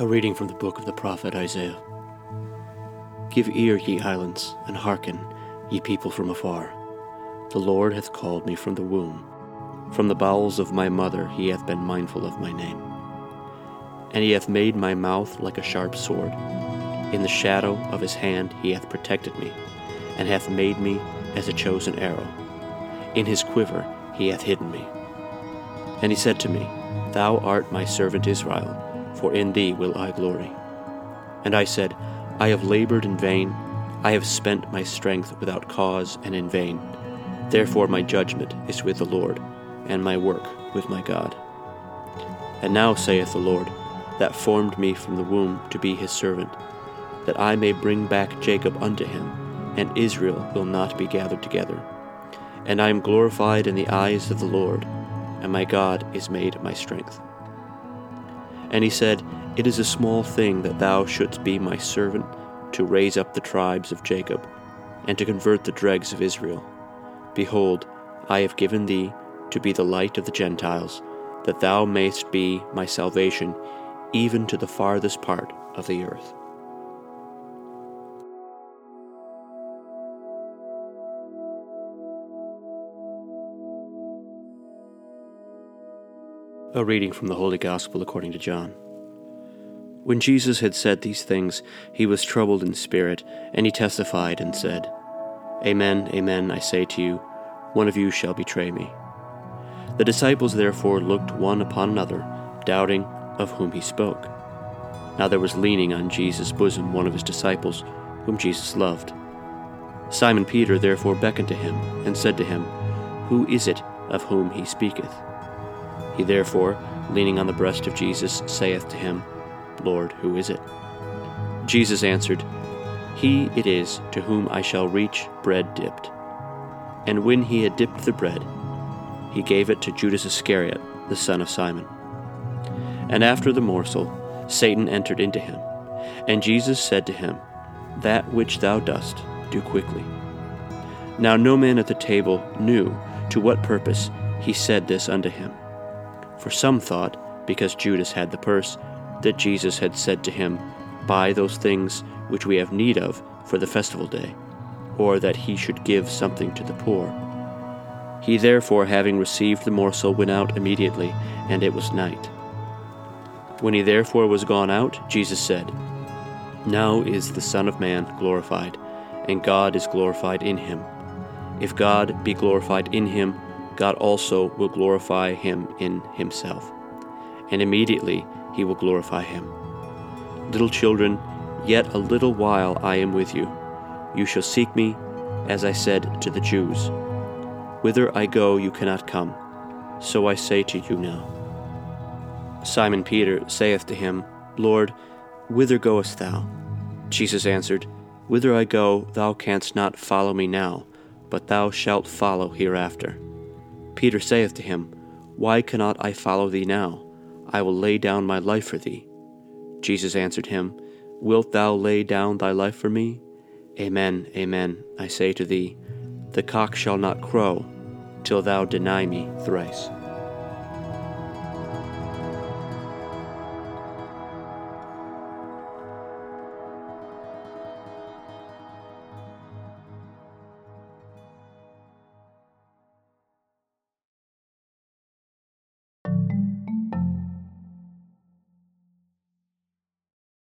A reading from the book of the prophet Isaiah. Give ear, ye islands, and hearken, ye people from afar. The Lord hath called me from the womb. From the bowels of my mother he hath been mindful of my name. And he hath made my mouth like a sharp sword. In the shadow of his hand he hath protected me, and hath made me as a chosen arrow. In his quiver he hath hidden me. And he said to me, Thou art my servant Israel for in thee will I glory. And I said, I have labored in vain, I have spent my strength without cause and in vain. Therefore my judgment is with the Lord, and my work with my God. And now saith the Lord, that formed me from the womb to be his servant, that I may bring back Jacob unto him, and Israel will not be gathered together. And I am glorified in the eyes of the Lord, and my God is made my strength. And he said, It is a small thing that thou shouldst be my servant to raise up the tribes of Jacob, and to convert the dregs of Israel. Behold, I have given thee to be the light of the Gentiles, that thou mayst be my salvation even to the farthest part of the earth. A reading from the Holy Gospel according to John. When Jesus had said these things, he was troubled in spirit, and he testified and said, Amen, amen, I say to you, one of you shall betray me. The disciples therefore looked one upon another, doubting of whom he spoke. Now there was leaning on Jesus' bosom one of his disciples, whom Jesus loved. Simon Peter therefore beckoned to him, and said to him, Who is it of whom he speaketh? He therefore, leaning on the breast of Jesus, saith to him, Lord, who is it? Jesus answered, He it is to whom I shall reach bread dipped. And when he had dipped the bread, he gave it to Judas Iscariot, the son of Simon. And after the morsel, Satan entered into him. And Jesus said to him, That which thou dost, do quickly. Now no man at the table knew to what purpose he said this unto him. For some thought, because Judas had the purse, that Jesus had said to him, Buy those things which we have need of for the festival day, or that he should give something to the poor. He therefore, having received the morsel, went out immediately, and it was night. When he therefore was gone out, Jesus said, Now is the Son of Man glorified, and God is glorified in him. If God be glorified in him, God also will glorify him in himself, and immediately he will glorify him. Little children, yet a little while I am with you. You shall seek me, as I said to the Jews. Whither I go, you cannot come. So I say to you now. Simon Peter saith to him, Lord, whither goest thou? Jesus answered, Whither I go, thou canst not follow me now, but thou shalt follow hereafter. Peter saith to him, Why cannot I follow thee now? I will lay down my life for thee. Jesus answered him, Wilt thou lay down thy life for me? Amen, amen, I say to thee, the cock shall not crow till thou deny me thrice.